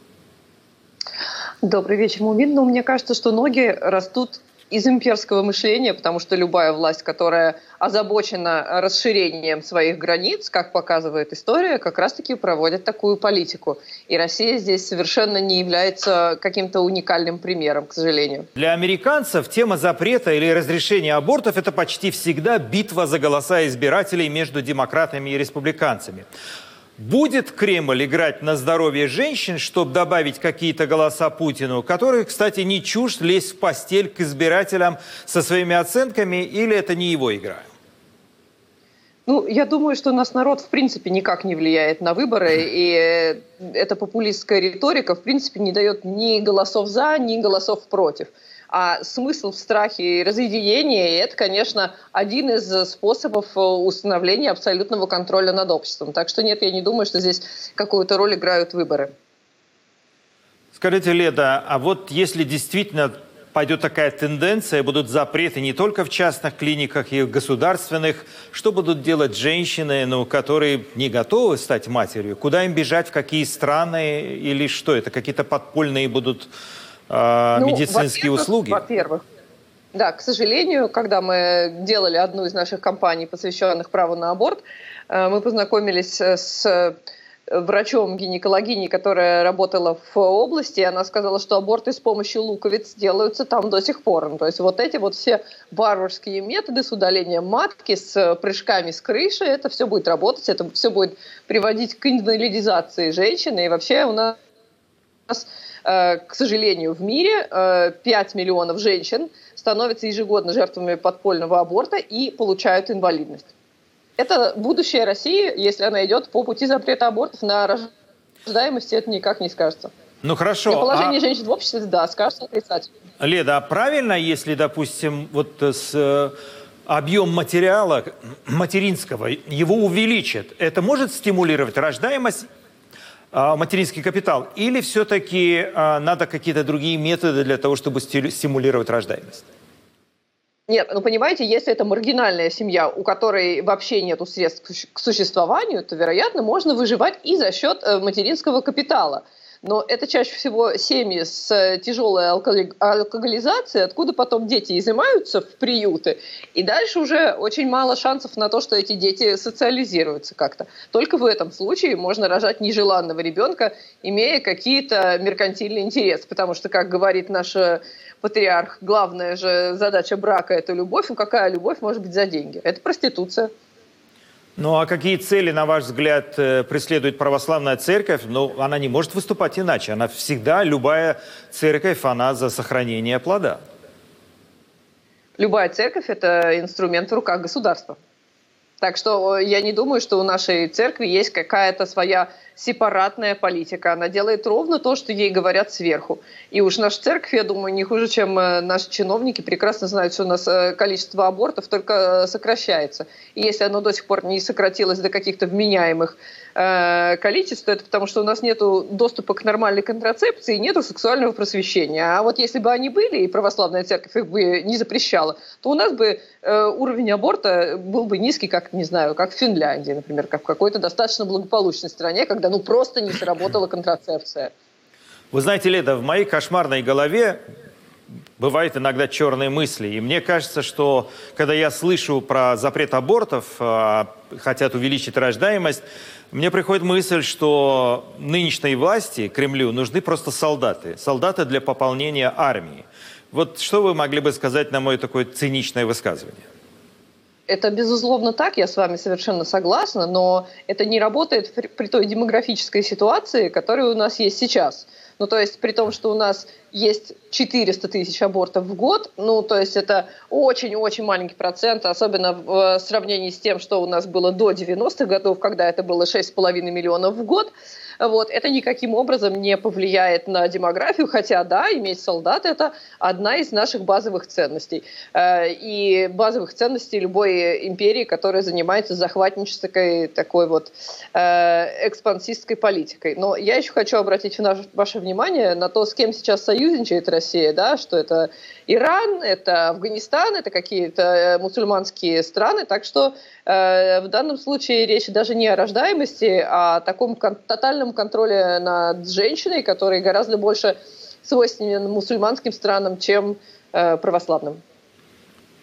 Добрый вечер, Мумин. Ну, мне кажется, что ноги растут из имперского мышления, потому что любая власть, которая озабочена расширением своих границ, как показывает история, как раз-таки проводит такую политику. И Россия здесь совершенно не является каким-то уникальным примером, к сожалению. Для американцев тема запрета или разрешения абортов – это почти всегда битва за голоса избирателей между демократами и республиканцами. Будет Кремль играть на здоровье женщин, чтобы добавить какие-то голоса Путину, который, кстати, не чужд лезть в постель к избирателям со своими оценками, или это не его игра? Ну, я думаю, что у нас народ в принципе никак не влияет на выборы, и эта популистская риторика в принципе не дает ни голосов за, ни голосов против. А смысл в страхе и разъединении – это, конечно, один из способов э, установления абсолютного контроля над обществом. Так что нет, я не думаю, что здесь какую-то роль играют выборы. Скажите, Леда, а вот если действительно пойдет такая тенденция, будут запреты не только в частных клиниках и в государственных, что будут делать женщины, ну, которые не готовы стать матерью? Куда им бежать, в какие страны или что? Это какие-то подпольные будут э, ну, медицинские услуги? Во-первых, да, к сожалению, когда мы делали одну из наших кампаний, посвященных праву на аборт, э, мы познакомились с врачом-гинекологиней, которая работала в области, и она сказала, что аборты с помощью луковиц делаются там до сих пор. Ну, то есть вот эти вот все варварские методы с удалением матки, с прыжками с крыши, это все будет работать, это все будет приводить к инвалидизации женщины. И вообще у нас Э, к сожалению, в мире 5 э, миллионов женщин становятся ежегодно жертвами подпольного аборта и получают инвалидность. Это будущее России, если она идет по пути запрета абортов на рождаемости, это никак не скажется. Ну хорошо. И положение а... женщин в обществе, да, скажется отрицательно. Леда, а правильно, если, допустим, вот с объем материала материнского, его увеличат. Это может стимулировать рождаемость материнский капитал? Или все-таки а, надо какие-то другие методы для того, чтобы стимулировать рождаемость? Нет, ну понимаете, если это маргинальная семья, у которой вообще нет средств к существованию, то, вероятно, можно выживать и за счет э, материнского капитала. Но это чаще всего семьи с э, тяжелой алкоголизацией, откуда потом дети изымаются в приюты. И дальше уже очень мало шансов на то, что эти дети социализируются как-то. Только в этом случае можно рожать нежеланного ребенка, имея какие-то меркантильные интересы. Потому что, как говорит наш э, патриарх, главная же задача брака – это любовь. Ну какая любовь может быть за деньги? Это проституция. Ну а какие цели, на ваш взгляд, э, преследует православная церковь? Ну, она не может выступать иначе. Она всегда, любая церковь, она за сохранение плода. Любая церковь – это инструмент в руках государства. Так что э, я не думаю, что у нашей церкви есть какая-то своя сепаратная политика. Она делает ровно то, что ей говорят сверху. И уж наша церковь, я думаю, не хуже, чем э, наши чиновники, прекрасно знают, что у нас э, количество абортов только сокращается. И если оно до сих пор не сократилось до каких-то вменяемых э, количеств, то это потому, что у нас нет доступа к нормальной контрацепции нет сексуального просвещения. А вот если бы они были, и православная церковь их бы не запрещала, то у нас бы э, уровень аборта был бы низкий, как, не знаю, как в Финляндии, например, как в какой-то достаточно благополучной стране, когда ну просто не сработала контрацепция. Вы знаете, Леда, в моей кошмарной голове бывают иногда черные мысли. И мне кажется, что когда я слышу про запрет абортов, э, хотят увеличить рождаемость, мне приходит мысль, что нынешней власти, Кремлю, нужны просто солдаты. Солдаты для пополнения армии. Вот что вы могли бы сказать на мое такое циничное высказывание? Это, безусловно, так, я с вами совершенно согласна, но это не работает при той демографической ситуации, которая у нас есть сейчас – ну, то есть при том, что у нас есть 400 тысяч абортов в год, ну, то есть это очень-очень маленький процент, особенно в сравнении с тем, что у нас было до 90-х годов, когда это было 6,5 миллионов в год. Вот, это никаким образом не повлияет на демографию, хотя, да, иметь солдат – это одна из наших базовых ценностей. Э, и базовых ценностей любой империи, которая занимается захватнической такой вот э, экспансистской политикой. Но я еще хочу обратить ваше внимание на то, с кем сейчас союзничает Россия, да, что это Иран, это Афганистан, это какие-то э, мусульманские страны, так что э, в данном случае речь даже не о рождаемости, а о таком кон- тотальном контроле над женщиной, который гораздо больше свойственен мусульманским странам, чем э, православным.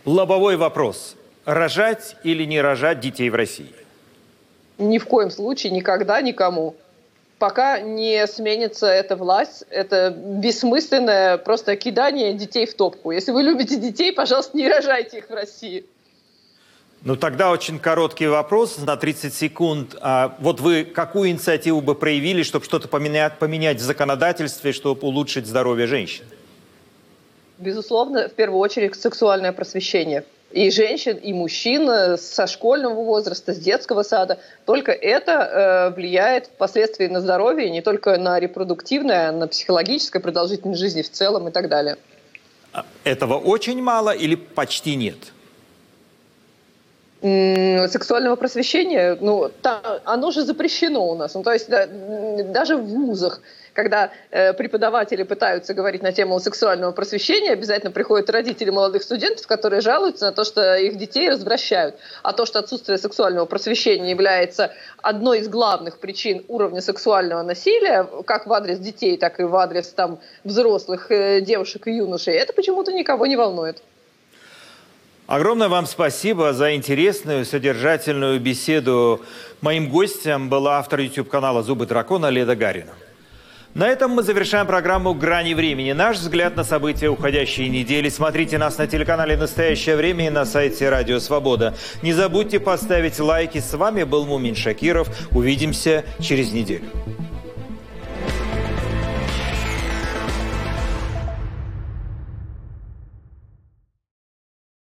Лобовой вопрос. Рожать или не рожать детей в России? Ни в коем случае, никогда, никому пока не сменится эта власть, это бессмысленное просто кидание детей в топку. Если вы любите детей, пожалуйста, не рожайте их в России. Ну, тогда очень короткий вопрос на 30 секунд. А вот вы какую инициативу бы проявили, чтобы что-то поменять, поменять в законодательстве, чтобы улучшить здоровье женщин? Безусловно, в первую очередь сексуальное просвещение – и женщин, и мужчин э, со школьного возраста, с детского сада. Только это э, влияет впоследствии на здоровье, не только на репродуктивное, а на психологическое, продолжительность жизни в целом и так далее. А этого очень мало или почти нет? сексуального просвещения, ну, там, оно же запрещено у нас. Ну, то есть да, даже в вузах когда э, преподаватели пытаются говорить на тему сексуального просвещения, обязательно приходят родители молодых студентов, которые жалуются на то, что их детей развращают. А то, что отсутствие сексуального просвещения является одной из главных причин уровня сексуального насилия, как в адрес детей, так и в адрес там, взрослых э, девушек и юношей, это почему-то никого не волнует. Огромное вам спасибо за интересную, содержательную беседу. Моим гостем была автор YouTube-канала «Зубы дракона» Леда Гарина. На этом мы завершаем программу «Грани времени». Наш взгляд на события уходящей недели. Смотрите нас на телеканале «Настоящее время» и на сайте «Радио Свобода». Не забудьте поставить лайки. С вами был Мумин Шакиров. Увидимся через неделю.